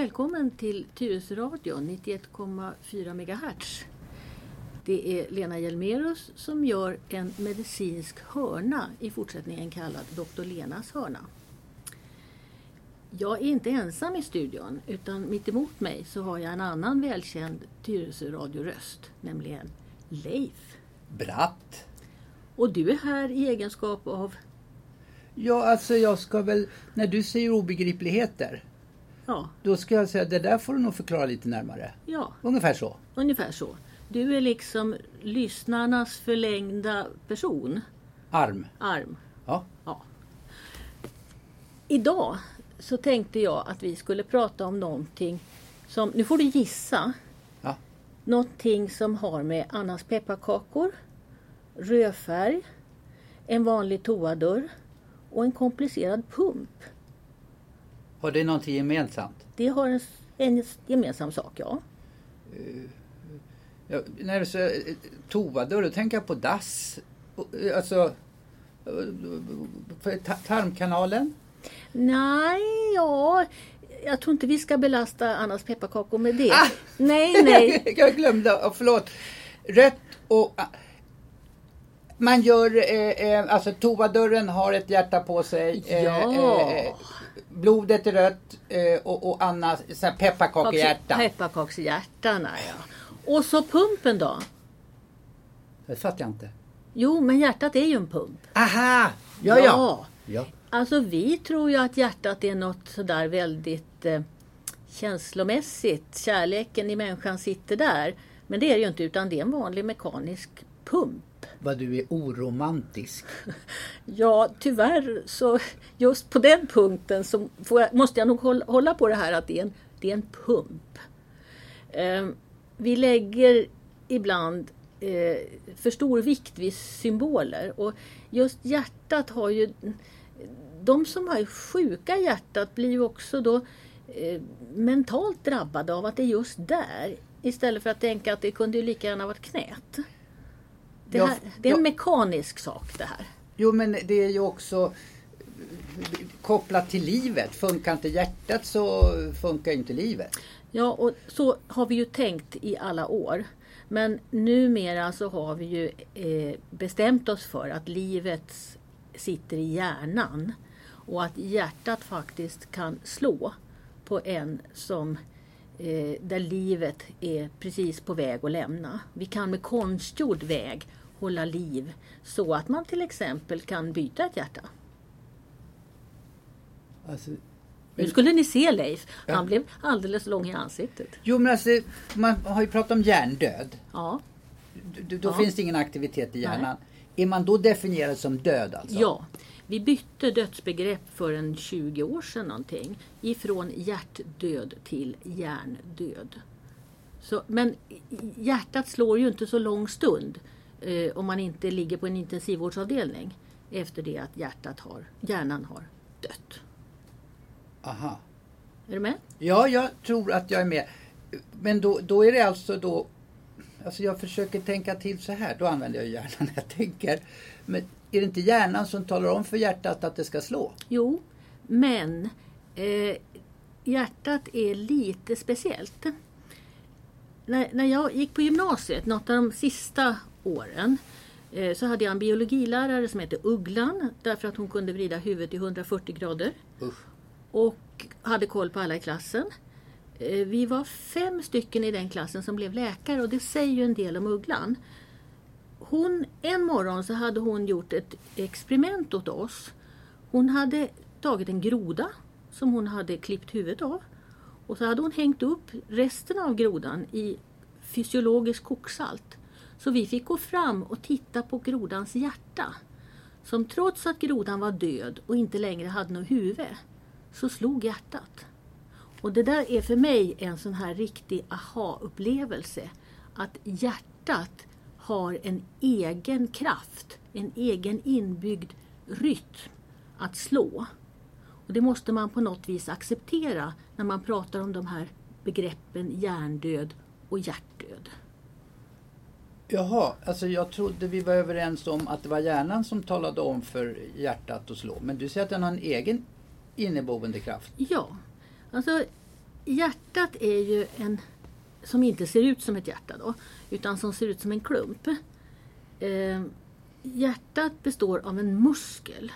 Välkommen till Tyresöradion 91,4 MHz. Det är Lena Hjelmerus som gör en medicinsk hörna i fortsättningen kallad Dr. Lenas hörna. Jag är inte ensam i studion utan mitt emot mig så har jag en annan välkänd Tyresöradioröst, nämligen Leif. Bratt. Och du är här i egenskap av, Ja, alltså jag ska väl, när du säger obegripligheter, ja, då ska jag säga det där får du nog förklara lite närmare. ja, Ungefär så. ungefär så. Du är liksom lyssnarnas förlängda person, Arm. arm. Ja. Ja. Idag så tänkte jag att vi skulle prata om någonting som, nu får du gissa, ja. någonting som har med Annas pepparkakor, rödfärg, en vanlig toadörr och en komplicerad pump. Har det någonting gemensamt? Det har en, en gemensam sak, ja. Ja, när du säger toadörr, då tänker jag på dass. Eh, Alltså, eh, tarmkanalen. Nej, ja, jag tror inte vi ska belasta Annas pepparkakor med det. Ah! Nej, nej. jag glömde, förlåt. Rött och... ah, Man gör, eh, eh, alltså toadörren har ett hjärta på sig. Eh, Ja. Blodet är rött eh, och, och Anna pepparkakehjärta. Pepparkakshjärtarna, ja. Och så pumpen då? Det fattar jag inte. Jo, men hjärtat är ju en pump. Aha! Ja, ja. ja. Alltså vi tror ju att hjärtat är något sådär väldigt eh, känslomässigt. Kärleken i människan sitter där. Men det är det ju inte utan det är en vanlig mekanisk pump. Vad du är oromantisk. Ja, tyvärr så just på den punkten så får jag, måste jag nog hålla, hålla på det här att det är en, det är en pump. Eh, vi lägger ibland eh, för stor vikt vid symboler och just hjärtat har ju de som har sjuka hjärtat blir ju också då eh, mentalt drabbade av att det är just där istället för att tänka att det kunde ju lika gärna varit knät. Det, här, det är en mekanisk sak det här. Jo, men det är ju också kopplat till livet. Funkar inte hjärtat så funkar inte livet. Ja, och så har vi ju tänkt i alla år. Men numera så har vi ju eh, bestämt oss för att livet sitter i hjärnan och att hjärtat faktiskt kan slå på en som eh, där livet är precis på väg att lämna. Vi kan med konstgjord väg hålla liv så att man till exempel kan byta ett hjärta. Alltså, Nu skulle ni se Leif, Ja. han blev alldeles lång i ansiktet. jo, men alltså, man har ju pratat om hjärndöd. Ja. D- Då Ja. finns det ingen aktivitet i hjärnan. Är man då definierad som död alltså? Ja, vi bytte dödsbegrepp för en 20 år sedan någonting. Ifrån hjärtdöd till hjärndöd. Så, men hjärtat slår ju inte så lång stund eh, om man inte ligger på en intensivvårdsavdelning efter det att hjärtat har, hjärnan har dött. Aha. Är du med? Ja, jag tror att jag är med. Men då, då är det alltså då... Alltså jag försöker tänka till så här. Då använder jag hjärnan när jag tänker. Men är det inte hjärnan som talar om för hjärtat att det ska slå? Jo, men eh, hjärtat är lite speciellt. När, när jag gick på gymnasiet, något av de sista åren, eh, så hade jag en biologilärare som hette Ugglan därför att hon kunde vrida huvudet i 140 grader Usch. och hade koll på alla i klassen. Eh, Vi var fem stycken i den klassen som blev läkare och det säger ju en del om Ugglan. Hon, en morgon så hade hon gjort ett experiment åt oss. Hon hade tagit en groda som hon hade klippt huvudet av och så hade hon hängt upp resten av grodan i fysiologisk koksalt. Så vi fick gå fram och titta på grodans hjärta. Som trots att grodan var död och inte längre hade något huvud så slog hjärtat. Och det där är för mig en sån här riktig aha-upplevelse. Att hjärtat har en egen kraft, en egen inbyggd rytm att slå. Och det måste man på något vis acceptera när man pratar om de här begreppen hjärndöd och hjärtdöd. Jaha, alltså jag trodde vi var överens om att det var hjärnan som talade om för hjärtat att slå. Men du säger att den har en egen inneboende kraft. Ja, alltså hjärtat är ju en som inte ser ut som ett hjärta då, utan som ser ut som en klump. Eh, hjärtat består av en muskel.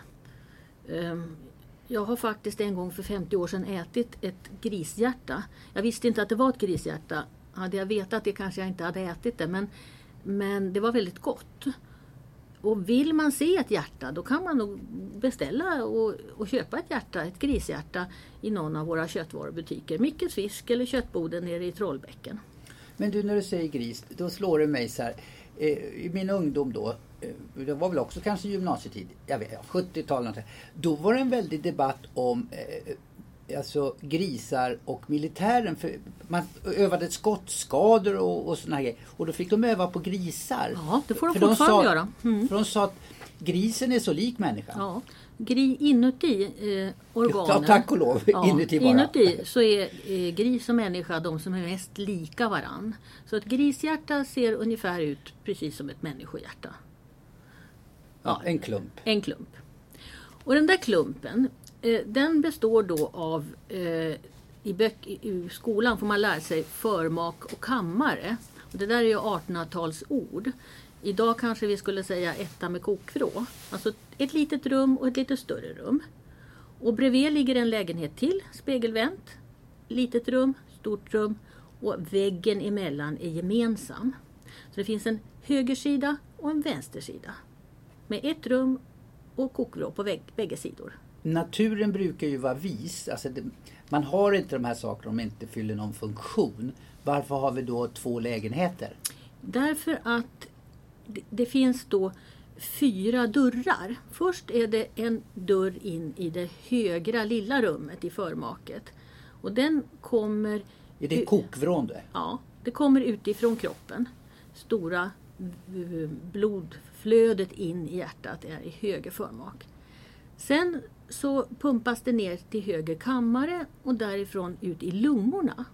Eh, jag har faktiskt en gång för 50 år sedan ätit ett grishjärta. Jag visste inte att det var ett grishjärta. Hade jag vetat det kanske jag inte hade ätit det men, men det var väldigt gott. Och vill man se ett hjärta då kan man nog beställa och, och, köpa ett hjärta, ett grishjärta i någon av våra köttvarubutiker. Mickes fisk eller köttboden nere i Trollbäcken. Men du när du säger gris, då slår det mig så här. Eh, I min ungdom då, eh, det var väl också kanske gymnasietid, jag vet 70-talet. Då var det en väldig debatt om eh, alltså grisar och militären. För man övade skottskador och, och såna grejer. Och då fick de öva på grisar. Ja, det får de för fortfarande de sa, göra. Mm. För de sa att grisen är så lik människan. Ja. Gri, inuti eh, organen. Ja, tack och lov. Ja, inuti bara. Inuti så är eh, gris och människa de som är mest lika varann. Så ett grishjärta ser ungefär ut precis som ett människohjärta. Ja, en klump. En klump. Och den där klumpen Eh, den består då av eh, i, böck, i skolan får man lära sig förmak och kammare. Och det där är ju 1800-talsord. Idag kanske vi skulle säga etta med kokvrå. Alltså ett litet rum och ett lite större rum. Och bredvid ligger en lägenhet till, spegelvänt. Litet rum, stort rum och väggen emellan är gemensam. Så det finns en högersida och en vänstersida. Med ett rum och kokvrå på bägge sidor naturen brukar ju vara vis. Alltså det, man har inte de här sakerna om de inte fyller någon funktion. Varför har vi då två lägenheter? Därför att det, det finns då fyra dörrar. Först är det en dörr in i det högra lilla rummet i förmaket. Och den kommer... Är det kokvrån det? Ja, det kommer utifrån kroppen. Stora blodflödet in i hjärtat är i höger förmak. Sen så pumpas det ner till höger kammare och därifrån ut i lungorna.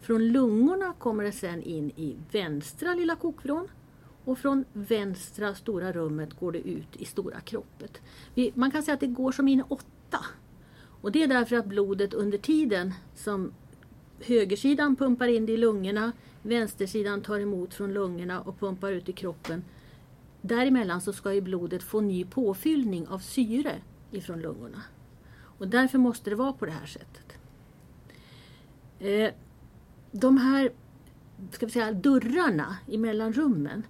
Från lungorna kommer det sen in i vänstra lilla kokvrån och från vänstra stora rummet går det ut i stora kroppet. Man kan säga att det går som in åtta. Och det är därför att blodet under tiden som högersidan pumpar in det i lungorna, vänstersidan tar emot från lungorna och pumpar ut i kroppen. Däremellan så ska ju blodet få ny påfyllning av syre ifrån lungorna. Och därför måste det vara på det här sättet. Eh, de här ska vi säga, dörrarna i mellanrummen,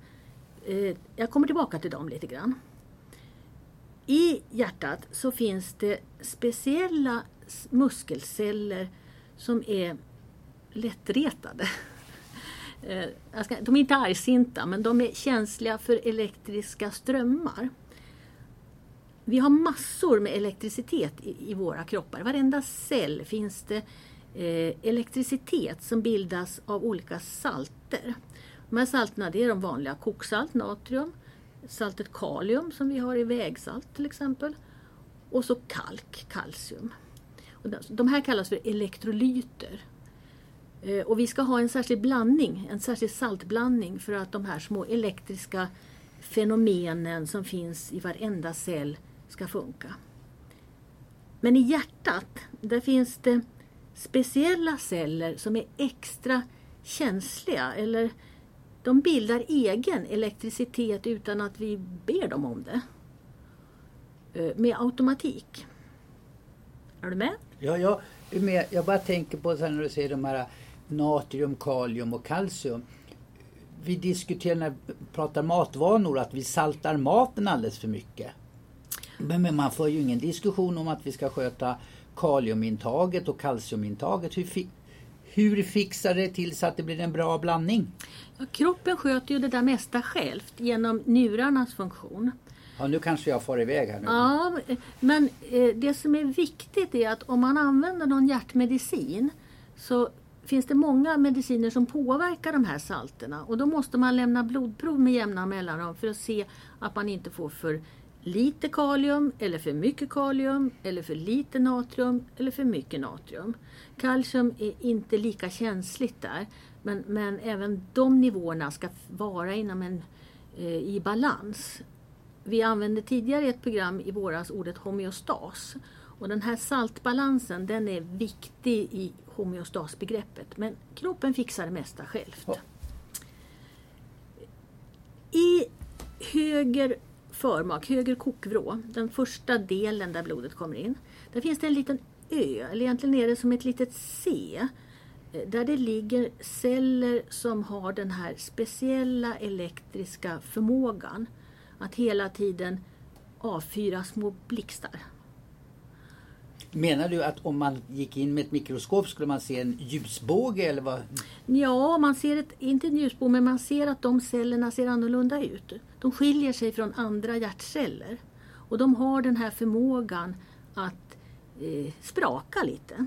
eh, jag kommer tillbaka till dem lite grann. I hjärtat så finns det speciella muskelceller som är lättretade. Eh, de är inte argsinta men de är känsliga för elektriska strömmar. Vi har massor med elektricitet i, i våra kroppar. Varenda cell finns det eh, elektricitet som bildas av olika salter. De här salterna det är de vanliga koksalt, natrium, saltet kalium som vi har i vägsalt till exempel och så kalk, kalcium. Och de här kallas för elektrolyter. Eh, och vi ska ha en särskild blandning, en särskild saltblandning för att de här små elektriska fenomenen som finns i varenda cell ska funka. Men i hjärtat, där finns det speciella celler som är extra känsliga eller de bildar egen elektricitet utan att vi ber dem om det. Eh, med automatik. Är du med? Ja, jag är med. Jag bara tänker på när du säger de här natrium, kalium och kalcium. Vi diskuterar när vi pratar matvanor att vi saltar maten alldeles för mycket. Men, man får ju ingen diskussion om att vi ska sköta kaliumintaget och kalciumintaget. Hur, fi, hur fixar det till så att det blir en bra blandning? Ja, kroppen sköter ju det där mesta självt genom njurarnas funktion. Ja, nu kanske jag får iväg här nu. Ja, men eh, det som är viktigt är att om man använder någon hjärtmedicin så finns det många mediciner som påverkar de här salterna och då måste man lämna blodprov med jämna mellanrum för att se att man inte får för lite kalium eller för mycket kalium eller för lite natrium eller för mycket natrium. Kalcium är inte lika känsligt där men, men även de nivåerna ska vara inom en, eh, i balans. Vi använde tidigare i ett program i våras ordet homeostas Och den här saltbalansen den är viktig i homeostasbegreppet. Men kroppen fixar det mesta självt. Ja. I höger förmak, höger kokvrå, den första delen där blodet kommer in. Där finns det en liten ö, eller egentligen är det som ett litet C. Eh, där det ligger celler som har den här speciella elektriska förmågan att hela tiden avfyra små blixtar. Menar du att om man gick in med ett mikroskop skulle man se en ljusbåge eller vad? Ja, man ser ett, inte en ljusbov, men man ser att de cellerna ser annorlunda ut. De skiljer sig från andra hjärtceller. Och de har den här förmågan att eh, spraka lite.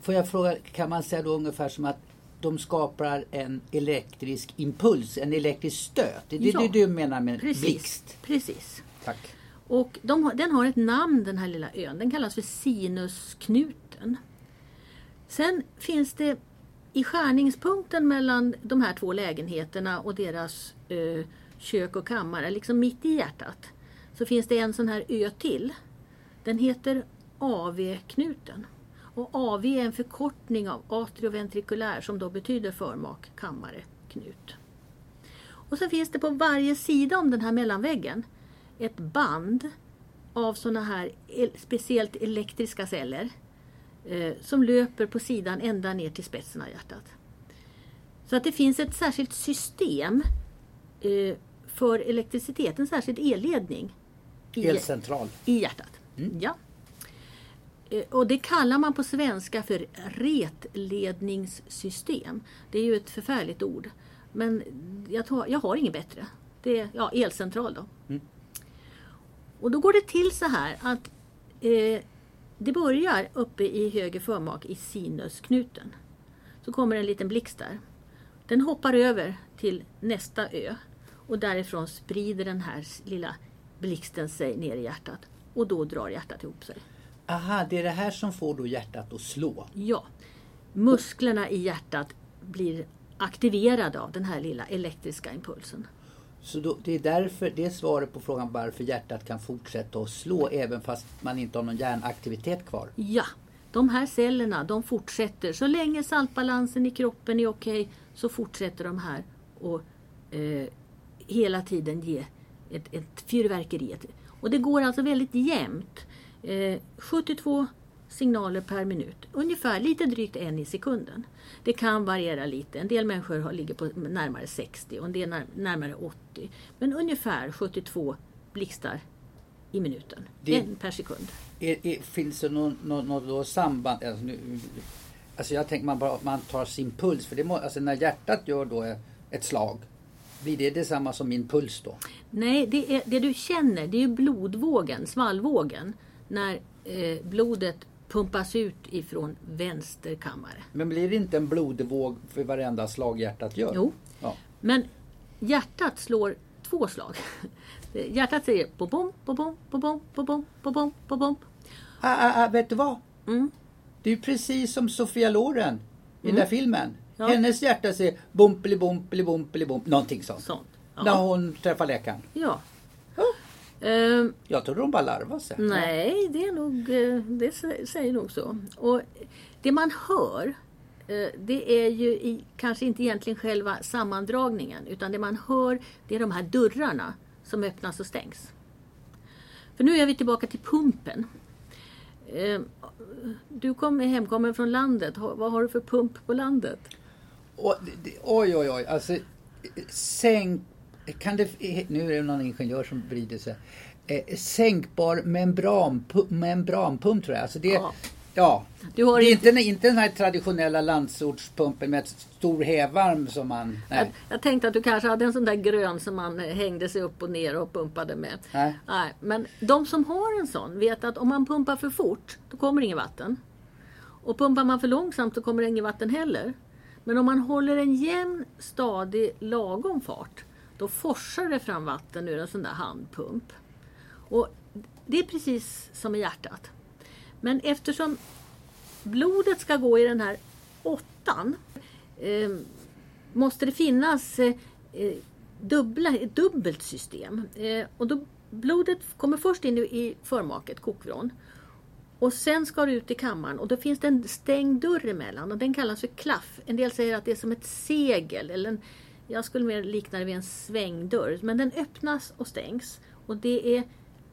Får jag fråga, kan man säga då ungefär som att de skapar en elektrisk impuls, en elektrisk stöt? Det är Ja, det du menar med Precis. blixt? precis. Tack. Och de, den har ett namn den här lilla ön. Den kallas för sinusknuten. Sen finns det i skärningspunkten mellan de här två lägenheterna och deras eh, kök och kammare, liksom mitt i hjärtat, så finns det en sån här ö till. Den heter AV-knuten. Och AV är en förkortning av atrioventrikulär som då betyder förmak, kammare, knut. Och så finns det på varje sida om den här mellanväggen ett band av såna här el- speciellt elektriska celler eh, som löper på sidan ända ner till spetsen av hjärtat. Så att det finns ett särskilt system eh, för elektricitet, en särskild elledning i, Elcentral. i hjärtat. Ja. Eh, Och det kallar man på svenska för retledningssystem. Det är ju ett förfärligt ord. Men jag, tar, jag har inget bättre. Det är ja, elcentral då. Och då går det till så här att eh, det börjar uppe i höger förmak i sinusknuten. Så kommer en liten blixt där. Den hoppar över till nästa ö och därifrån sprider den här lilla blixten sig ner i hjärtat. Och då drar hjärtat ihop sig. Aha, det är det här som får då hjärtat att slå. Ja, musklerna i hjärtat blir aktiverade av den här lilla elektriska impulsen. Så då, det är därför, det är svaret på frågan varför hjärtat kan fortsätta att slå även fast man inte har någon hjärnaktivitet kvar. Ja, de här cellerna de fortsätter. Så länge saltbalansen i kroppen är okej så fortsätter de här och eh, hela tiden ge ett, ett fyrverkeri. Och det går alltså väldigt jämnt. Eh, 72 signaler per minut. Ungefär lite drygt en i sekunden. Det kan variera lite. En del människor har, ligger på närmare 60 och en del när, närmare 80. Men ungefär 72 blixtar i minuten. Det- En per sekund. Är, är, finns det någon, någon då samband? Alltså, nu, alltså jag tänker man bara man tar sin puls. För det må, alltså när hjärtat gör då ett slag. Blir det detsamma som min puls då? Nej, det, är, det du känner det är blodvågen, svallvågen, när eh, blodet pumpas ut ifrån vänster kammare. Men blir det inte en blodvåg för varenda slag hjärtat gör? Jo, ja. men hjärtat slår två slag. Hjärtat säger bom, bom, bom, bom, bom, bom, bom, bom. Ah, ah, ah, vet du vad? Mm. Det är precis som Sofia Loren i mm. den där mm. filmen. Ja. Hennes hjärta säger bompeli bompeli bompeli bomp, någonting sånt. sånt. Ja. När hon träffar läkaren. Ja. ja. Ehm, Jag trodde de bara larvade sig. Nej, det, är nog, eh, det sä- säger nog så. Och det man hör, eh, det är ju i, kanske inte egentligen själva sammandragningen, utan det man hör det är de här dörrarna som öppnas och stängs. För nu är vi tillbaka till pumpen. Eh, Du kom hemkommen från landet. Vad har du för pump på landet? Oj, oj, oj. Alltså, sänk... Kan det, nu är det någon ingenjör som vrider sig. Eh, sänkbar membranpump, membranpump tror jag. Alltså det, Ja. ja. Du har det är inte- inte, inte den här traditionella landsortspumpen med stor hävarm som man... Jag, Nej. jag tänkte att du kanske hade en sån där grön som man eh, hängde sig upp och ner och pumpade med. Nej. Nej, men de som har en sån vet att om man pumpar för fort, då kommer inget vatten. Och pumpar man för långsamt så kommer det inget vatten heller. Men om man håller en jämn, stadig, lagom fart, då forsar det fram vatten ur en sån där handpump. Och det är precis som i hjärtat. Men eftersom blodet ska gå i den här åttan eh, måste det finnas eh, eh dubbla, ett dubbelt system. Eh, och då, blodet kommer först in i, i förmaket, kokvrån. Och sen ska du ut i kammaren och då finns det en stängd dörr emellan och den kallas för klaff. En del säger att det är som ett segel eller en, jag skulle mer likna det vid en svängdörr. Men den öppnas och stängs. Och det är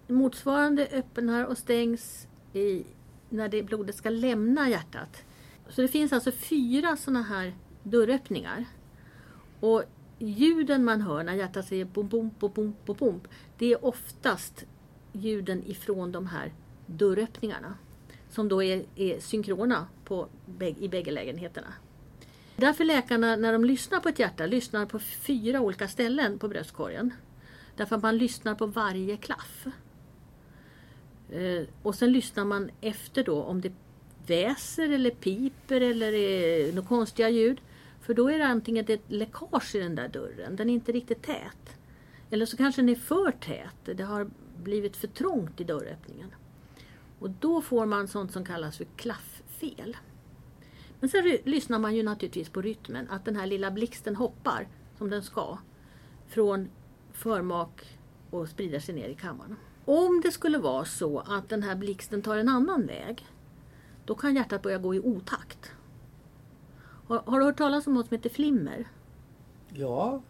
motsvarande öppnar och stängs i, när det blodet ska lämna hjärtat. Så det finns alltså fyra sådana här dörröppningar. Och ljuden man hör när hjärtat säger bom, bom, bom, bom, bom, bom, det är oftast ljuden ifrån de här dörröppningarna. Som då är, är synkrona på, i bägge lägenheterna. Därför läkarna när de lyssnar på ett hjärta lyssnar på fyra olika ställen på bröstkorgen. Därför att man lyssnar på varje klaff. Eh, och sen lyssnar man efter då om det väser eller piper eller är några konstiga ljud. För då är det antingen ett läckage i den där dörren, den är inte riktigt tät. Eller så kanske den är för tät, det har blivit för trångt i dörröppningen. Och då får man sånt som kallas för klafffel. Men sen lyssnar man ju naturligtvis på rytmen, att den här lilla blixten hoppar som den ska från förmak och sprider sig ner i kammaren. Om det skulle vara så att den här blixten tar en annan väg, då kan hjärtat börja gå i otakt. Har, har du hört talas om något som heter flimmer? Ja,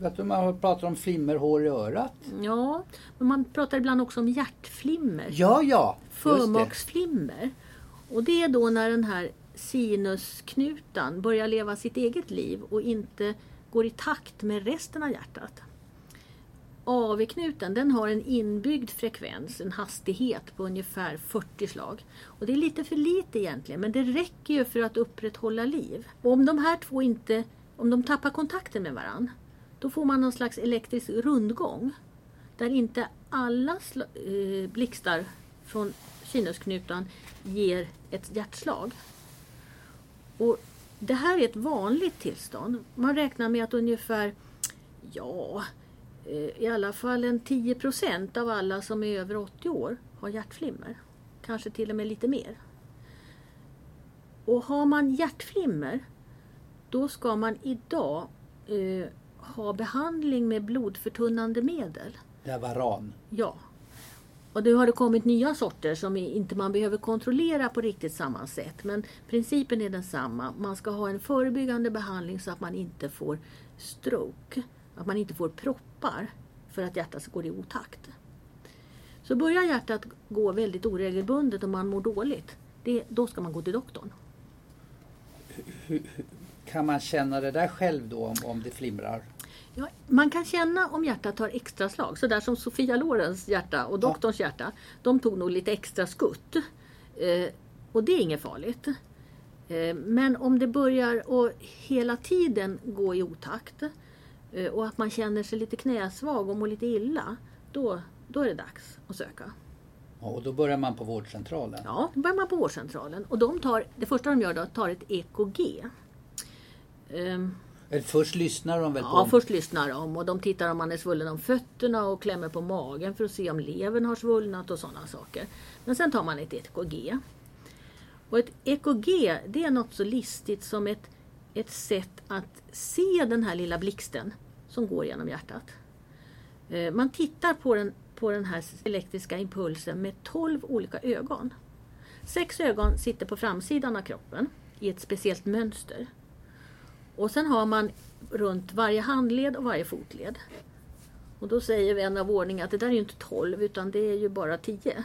vet du man pratar om flimmerhår i örat? Ja, men man pratar ibland också om hjärtflimmer. Ja, ja. Förmaksflimmer. Och det är då när den här sinusknutan börjar leva sitt eget liv och inte går i takt med resten av hjärtat. AV-knuten den har en inbyggd frekvens, en hastighet på ungefär 40 slag. Och Det är lite för lite egentligen men det räcker ju för att upprätthålla liv. Och om de här två inte, om de tappar kontakten med varandra då får man någon slags elektrisk rundgång där inte alla eh, blixtar från sinusknutan ger ett hjärtslag. Och det här är ett vanligt tillstånd. Man räknar med att ungefär ja, Eh, i alla fall en 10 procent av alla som är över 80 år har hjärtflimmer. Kanske till och med lite mer. Och har man hjärtflimmer då ska man idag eh, ha behandling med blodförtunnande medel. Det var ran? Ja. Och nu har det kommit nya sorter som inte man behöver kontrollera på riktigt samma sätt. Men principen är densamma. Man ska ha en förebyggande behandling så att man inte får stroke. Att man inte får proppar för att hjärtat går i otakt. Så börjar hjärtat gå väldigt oregelbundet och man mår dåligt, det, då ska man gå till doktorn. kan man känna det där själv då om, om det flimrar? Ja, man kan känna om hjärtat tar extra slag. Sådär som Sofia Lorens hjärta och doktorns ja. hjärta. De tog nog lite extra skutt. Eh, och det är inget farligt. Eh, men om det börjar och hela tiden gå i otakt Eh, och att man känner sig lite knäsvag och mår lite illa, då, då är det dags att söka. och då börjar man på vårdcentralen? Ja, då börjar man på vårdcentralen. Och de tar, det första de gör då, tar ett EKG. Först lyssnar de väl på? Ja, först lyssnar de och de tittar om man är svullen om fötterna och klämmer på magen för att se om levern har svullnat och sådana saker. Men sen tar man ett EKG. Och ett EKG det är något så listigt som ett ett sätt att se den här lilla blixten som går genom hjärtat. Eh, man tittar på den, på den här elektriska impulsen med 12 olika ögon. Sex ögon sitter på framsidan av kroppen i ett speciellt mönster. Och sen har man runt varje handled och varje fotled. Och då säger vän av ordning att det där är ju inte 12 utan det är ju bara 10.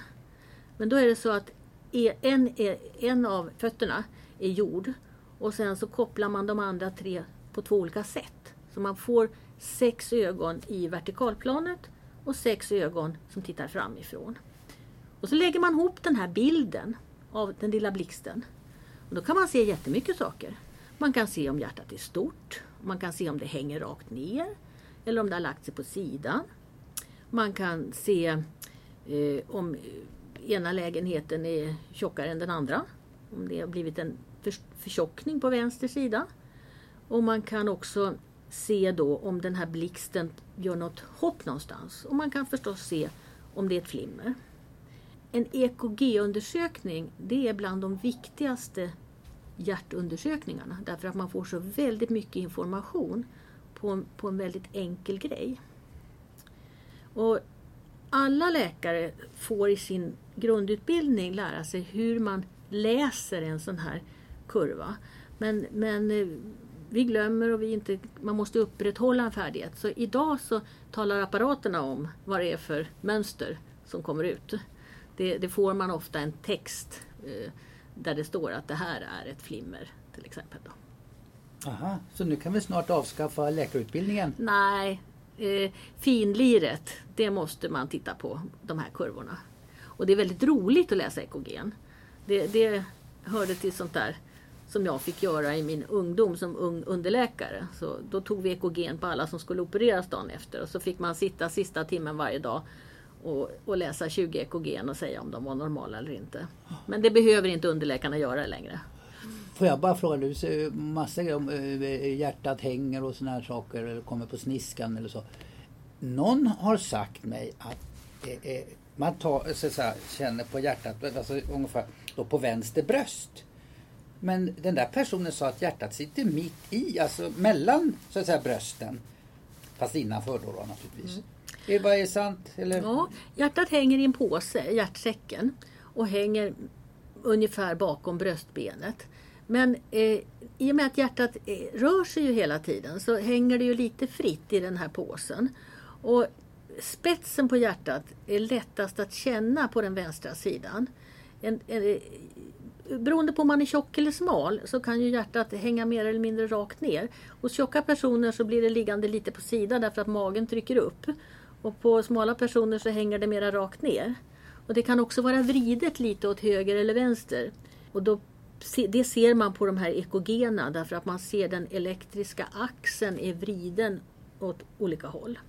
Men då är det så att e, en, e, en av fötterna är jord och sen så kopplar man de andra tre på två olika sätt. Så man får sex ögon i vertikalplanet och sex ögon som tittar framifrån. Och så lägger man ihop den här bilden av den lilla blixten. Och då kan man se jättemycket saker. Man kan se om hjärtat är stort, man kan se om det hänger rakt ner eller om det har lagt sig på sidan. Man kan se eh, om ena lägenheten är tjockare än den andra. Om det har blivit en förtjockning på vänster sida. Och man kan också se då om den här blixten gör något hopp någonstans. Och man kan förstås se om det är ett flimmer. En EKG-undersökning det är bland de viktigaste hjärtundersökningarna därför att man får så väldigt mycket information på en, på en väldigt enkel grej. Och alla läkare får i sin grundutbildning lära sig hur man läser en sån här kurva. Men, men eh, vi glömmer och vi inte, man måste upprätthålla en färdighet. Så idag så talar apparaterna om vad det är för mönster som kommer ut. Det, det får man ofta en text eh, där det står att det här är ett flimmer till exempel. Då. Aha, så nu kan vi snart avskaffa läkarutbildningen? Nej, eh, finliret, det måste man titta på, de här kurvorna. Och det är väldigt roligt att läsa ekogen. Det, det hörde till sånt där som jag fick göra i min ungdom som ung underläkare. Så då tog vi ekogen på alla som skulle opereras dagen efter och så fick man sitta sista timmen varje dag och, och läsa 20 ekogen och säga om de var normala eller inte. Men det behöver inte underläkarna göra längre. Får jag bara fråga, du ser massa grejer om eh, hjärtat hänger och såna här saker eller kommer på sniskan eller så. Någon har sagt mig att eh, eh, man tar, så, så här, känner på hjärtat, alltså ungefär då på vänster bröst. Men den där personen sa att hjärtat sitter mitt i, alltså mellan så att säga brösten. Fast innanför då, då naturligtvis. Mm. Är, bara är sant? Eller? Ja, hjärtat hänger i en påse, hjärtsäcken. Och hänger ungefär bakom bröstbenet. Men eh, i och med att hjärtat eh, rör sig ju hela tiden så hänger det ju lite fritt i den här påsen. Och spetsen på hjärtat är lättast att känna på den vänstra sidan. En, en, eh, beroende på om man är tjock eller smal så kan ju hjärtat hänga mer eller mindre rakt ner. Hos tjocka personer så blir det liggande lite på sidan därför att magen trycker upp. Och på smala personer så hänger det mera rakt ner. Och det kan också vara vridet lite åt höger eller vänster. Och då, det ser man på de här ekogena därför att man ser den elektriska axeln är vriden åt olika håll.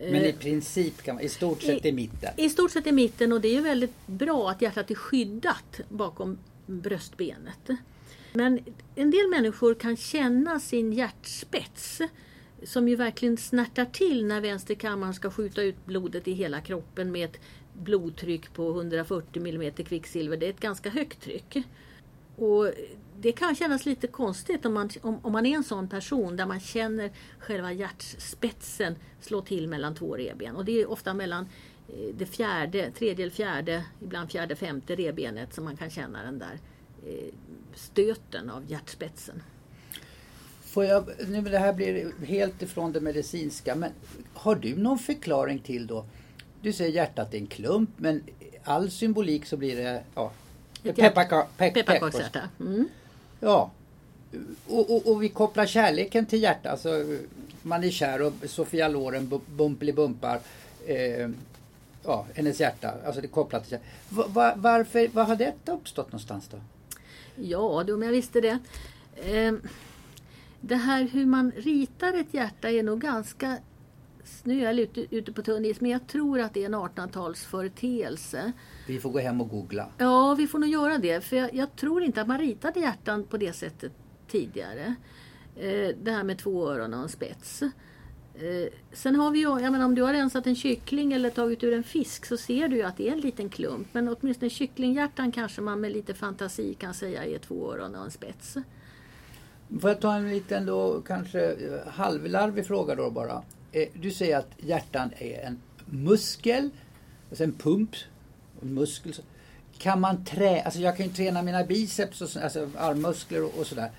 Men i princip, kan man, i stort sett i, i mitten? I stort sett i mitten och det är ju väldigt bra att hjärtat är skyddat bakom bröstbenet. Men en del människor kan känna sin hjärtspets som ju verkligen snärtar till när vänsterkammaren ska skjuta ut blodet i hela kroppen med ett blodtryck på 140 mm kvicksilver. Det är ett ganska högt tryck. Och det kan kännas lite konstigt om man, om, om man är en sån person där man känner själva hjärtspetsen slå till mellan två revben. Och det är ofta mellan eh, det fjärde, tredje eller fjärde, ibland fjärde, femte revbenet som man kan känna den där eh, stöten av hjärtspetsen. Får jag, nu det här blir helt ifrån det medicinska, men har du någon förklaring till då? Du säger hjärtat är en klump, men all symbolik så blir det ja, pepparkakshjärta. Mm. Ja. Och, och, och, vi kopplar kärleken till hjärtat. Alltså, man är kär och Sofia Loren bumpelibumpar eh, ja, hennes hjärta. Alltså det kopplat till hjärtat. Va, varför, var har detta uppstått någonstans då? Ja, om jag visste det. Eh, det här hur man ritar ett hjärta är nog ganska nu är jag ute, ute på tunn is, men jag tror att det är en 1800-talsföreteelse. Vi får gå hem och googla. Ja, vi får nog göra det. För jag, jag tror inte att man ritade hjärtan på det sättet tidigare. Eh, det här med två öron och en spets. Eh, sen har vi ju, jag menar, om du har rensat en kyckling eller tagit ur en fisk så ser du ju att det är en liten klump. Men åtminstone kycklinghjärtan kanske man med lite fantasi kan säga är två öron och en spets. Får jag ta en liten då kanske eh, halvlarvig fråga då bara. Eh, du säger att hjärtan är en muskel, alltså en pump, en muskel. Kan man träna, alltså jag kan ju träna mina biceps, och, alltså armmuskler och, och sådär.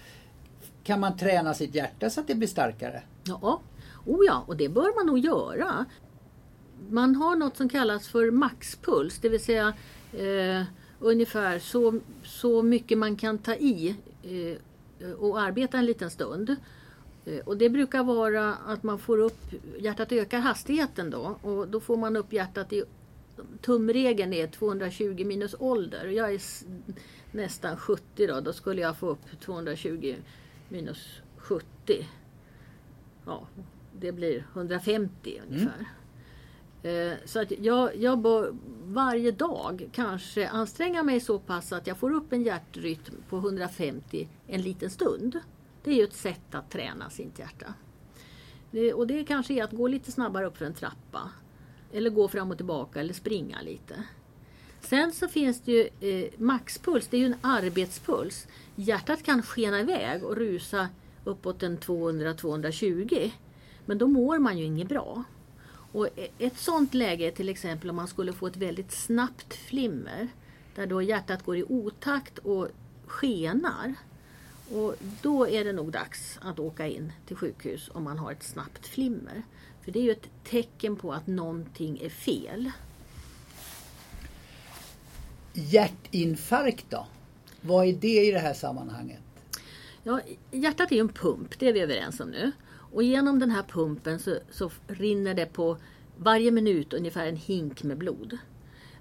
Kan man träna sitt hjärta så att det blir starkare? Ja, oh ja, och det bör man nog göra. Man har något som kallas för maxpuls, det vill säga eh, ungefär så, så mycket man kan ta i eh, Eh, och arbeta en liten stund. Eh, och det brukar vara att man får upp, hjärtat ökar hastigheten då och då får man upp hjärtat i tumregeln är 220 minus ålder. Jag är nästan 70 då, då skulle jag få upp 220 minus 70. Ja, det blir 150 ungefär. Mm. Eh, så att jag, jag bör varje dag kanske anstränga mig så pass att jag får upp en hjärtrytm på 150 en liten stund. Det är ju ett sätt att träna sitt hjärta. Det, och det kanske är att gå lite snabbare upp för en trappa. Eller gå fram och tillbaka eller springa lite. Sen så finns det ju eh, maxpuls, det är ju en arbetspuls. Hjärtat kan skena iväg och rusa uppåt en 200-220. Men då mår man ju inget bra. Och e- ett sånt läge är till exempel om man skulle få ett väldigt snabbt flimmer där då hjärtat går i otakt och skenar. Och då är det nog dags att åka in till sjukhus om man har ett snabbt flimmer. För det är ju ett tecken på att någonting är fel. Hjärtinfarkt då? Vad är det i det här sammanhanget? Ja, hjärtat är ju en pump, det är vi överens om nu. Och genom den här pumpen så, så rinner det på varje minut ungefär en hink med blod.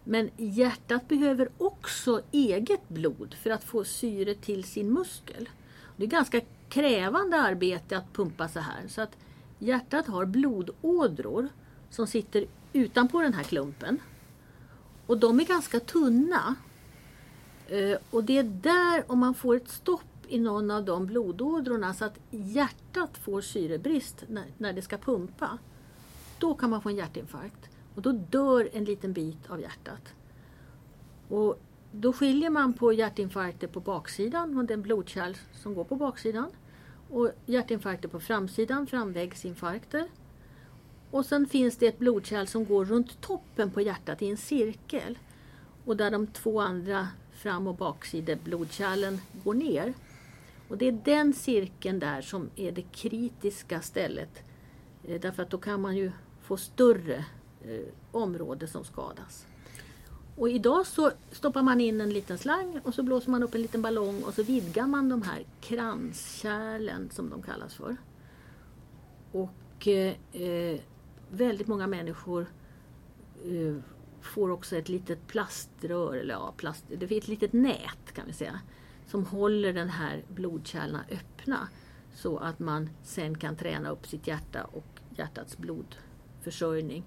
Men hjärtat behöver också eget blod för att få syre till sin muskel. Det är ganska krävande arbete att pumpa så här. Så att hjärtat har blodådror som sitter utanpå den här klumpen. Och de är ganska tunna. Eh, och det är där, om man får ett stopp i någon av de blodådrorna så att hjärtat får syrebrist när, när det ska pumpa. Då kan man få en hjärtinfarkt. Och då dör en liten bit av hjärtat. Och då skiljer man på hjärtinfarkter på baksidan och den blodkärl som går på baksidan. Och hjärtinfarkter på framsidan, framväggsinfarkter. Och sen finns det ett blodkärl som går runt toppen på hjärtat i en cirkel. Och där de två andra fram och baksidblodkärlen går ner. Och det är den cirkeln där som är det kritiska stället. Eh, därför att då kan man ju få större eh, område som skadas. Och idag så stoppar man in en liten slang och så blåser man upp en liten ballong och så vidgar man de här kranskärlen som de kallas för. Och eh, eh väldigt många människor eh, får också ett litet plaströr, eller ja, plast, det finns ett litet nät kan vi säga, som håller den här blodkärlen öppna så att man sen kan träna upp sitt hjärta och hjärtats blodförsörjning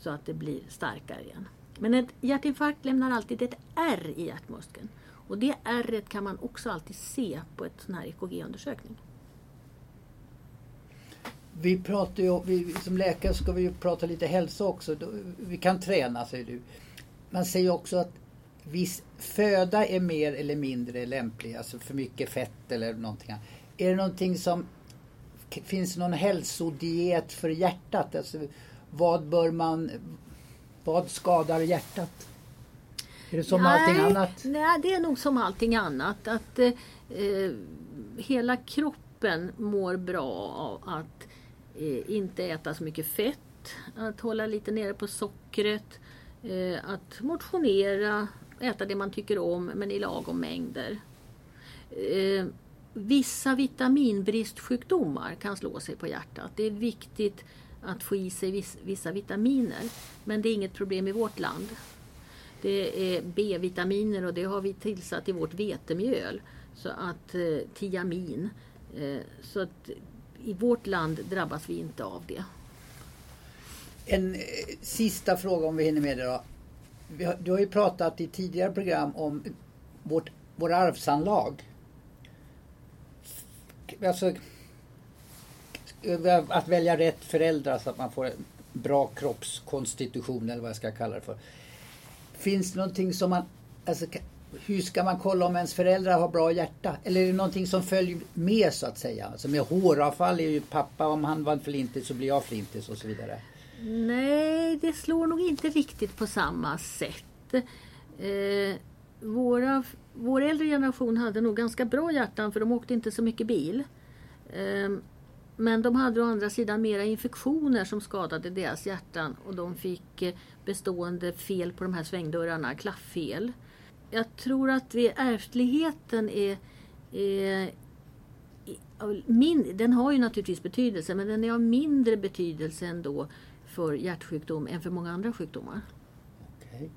så att det blir starkare igen. Men ett hjärtinfarkt lämnar alltid ett R i hjärtmuskeln. Och det R kan man också alltid se på ett sån här EKG-undersökning. Vi pratar ju, vi, som läkare ska vi ju prata lite hälsa också. Vi kan träna säger du. Man säger också att viss föda är mer eller mindre lämplig, alltså för mycket fett eller någonting annat. Är det någonting som, finns det någon hälsodiet för hjärtat? Alltså, vad bör man, vad skadar hjärtat? Är det som nej, allting annat? Nej, det är nog som allting annat. Att eh, hela kroppen mår bra av att eh, inte äta så mycket fett, att hålla lite nere på sockret, eh, att motionera, äta det man tycker om men i lagom mängder. Eh, vissa vitaminbristsjukdomar kan slå sig på hjärtat. Det är viktigt att få i sig vissa vitaminer. Men det är inget problem i vårt land. Det är B-vitaminer och det har vi tillsatt i vårt vetemjöl. Så att eh, tiamin. Eh, så att i vårt land drabbas vi inte av det. En eh, sista fråga om vi hinner med det då. Har, du har ju pratat i tidigare program om vårt, vår arvsanlag. Alltså, att välja rätt föräldrar så att man får en bra kroppskonstitution eller vad jag ska kalla det för. Finns det någonting som man... Alltså, hur ska man kolla om ens föräldrar har bra hjärta? Eller är det någonting som följer med så att säga? Alltså med håravfall är ju pappa, om han var flintis så blir jag flintis och så vidare. Nej, det slår nog inte riktigt på samma sätt. Eh, våra, vår äldre generation hade nog ganska bra hjärtan för de åkte inte så mycket bil. Eh, men de hade å andra sidan mera infektioner som skadade deras hjärtan och de fick eh, bestående fel på de här svängdörrarna, klafffel. Jag tror att vi, ärftligheten är, är min, den har ju naturligtvis betydelse men den är av mindre betydelse ändå för hjärtsjukdom än för många andra sjukdomar. Okay.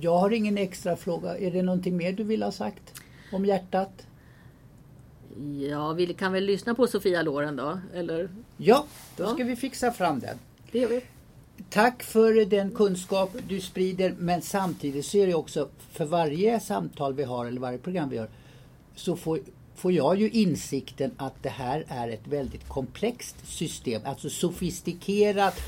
Jag har ingen extra fråga. Är det någonting mer du vill ha sagt om hjärtat? Ja, vi kan väl lyssna på Sofia Loren då? Eller? Ja, då ska vi fixa fram den. Det gör vi. Tack för den kunskap du sprider men samtidigt så är det också för varje samtal vi har eller varje program vi gör så får, får jag ju insikten att det här är ett väldigt komplext system, alltså sofistikerat.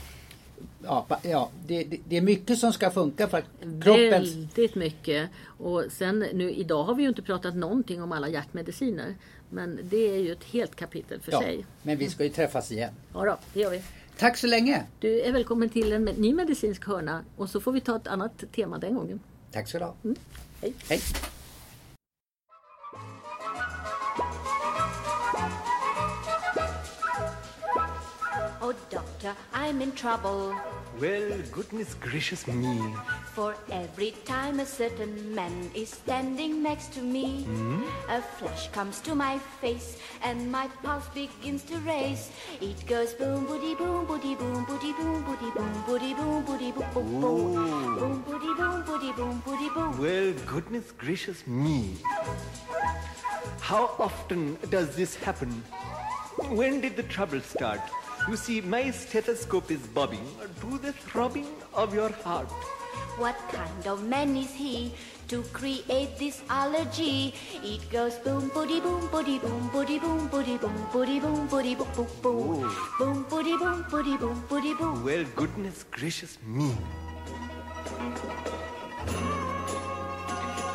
Ja, ja det, det, det är mycket som ska funka för att kroppen... Väldigt mycket. Och sen nu idag har vi ju inte pratat någonting om alla hjärtmediciner. Men det är ju ett helt kapitel för ja, sig. Men vi ska ju träffas igen. Ja då, det gör vi. Tack så länge. Du är välkommen till en ny medicinsk hörna och så får vi ta ett annat tema den gången. Tack så du ha. Mm. Hej. Hej. Doctor, I'm in trouble. Well, goodness gracious me. For every time a certain man is standing next to me, hmm? a flash comes to my face and my pulse begins to race. It goes boom, boody, boom, boody, boom, boody, boom, boody, boom, boody, boom, boody, boom, boom, boom, boom, boody, boom, boody, boom, boody, boom. Well, goodness gracious me. How often does this happen? When did the trouble start? You see, my stethoscope is bobbing to the throbbing of your heart. What kind of man is he to create this allergy? It goes boom, boody, boom, boody, boom, boody, boom, boody, boom, boody, boom, boody, boom, boom, boom, boom, boody, boom, boody, boom, boody, boom. Well, goodness gracious me.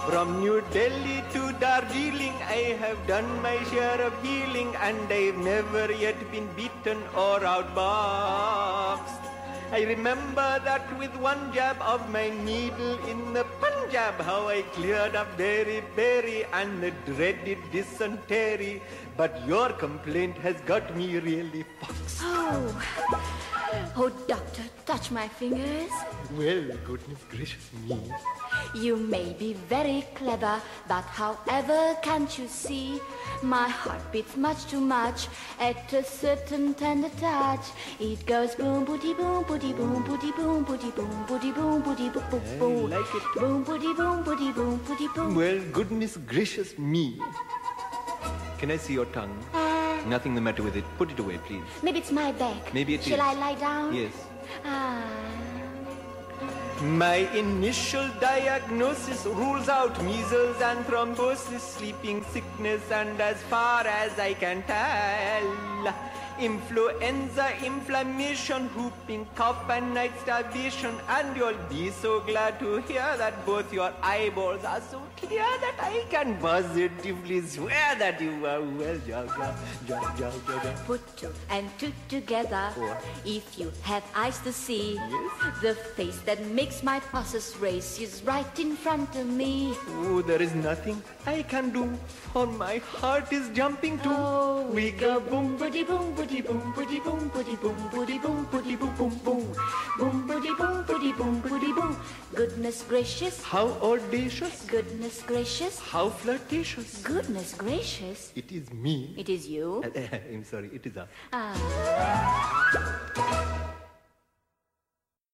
From New Delhi to Darjeeling, I have done my share of healing, and I've never yet been beaten or outboxed. I remember that with one jab of my needle in the Punjab, how I cleared up very, very and the dreaded dysentery. But your complaint has got me really foxed. Oh, oh, doctor, touch my fingers. Well, goodness gracious me. You may be very clever, but however can't you see? My heart beats much too much at a certain tender touch. It goes boom, booty, boom, booty, boom, booty, boom, booty, boom, booty, boom, booty, boom, boom, boom. like it. Boom, booty, boom, booty, boom, booty, boom. Well, goodness gracious me. Can I see your tongue? Nothing the matter with it. Put it away, please. Maybe it's my back. Maybe it Shall is. I lie down? Yes. Ah. My initial diagnosis rules out measles and thrombosis, sleeping sickness, and as far as I can tell, influenza, inflammation, whooping cough, and night starvation. And you'll be so glad to hear that both your eyeballs are so clear that I can positively swear that you are well. Ja, ja, ja, ja. Put two and two together. Four. If you have eyes to see, yes. the face that makes my pulses race is right in front of me. Oh, there is nothing I can do, for my heart is jumping too. Oh, we go boom, boody boom, boody boom, boom, boom, boom, boom, boom, boom, boom, boom, boom, boom. Goodness gracious, How audacious, goodness gracious, how flirtatious. goodness gracious. It is me. It is you. I'm sorry, it is us. Ah.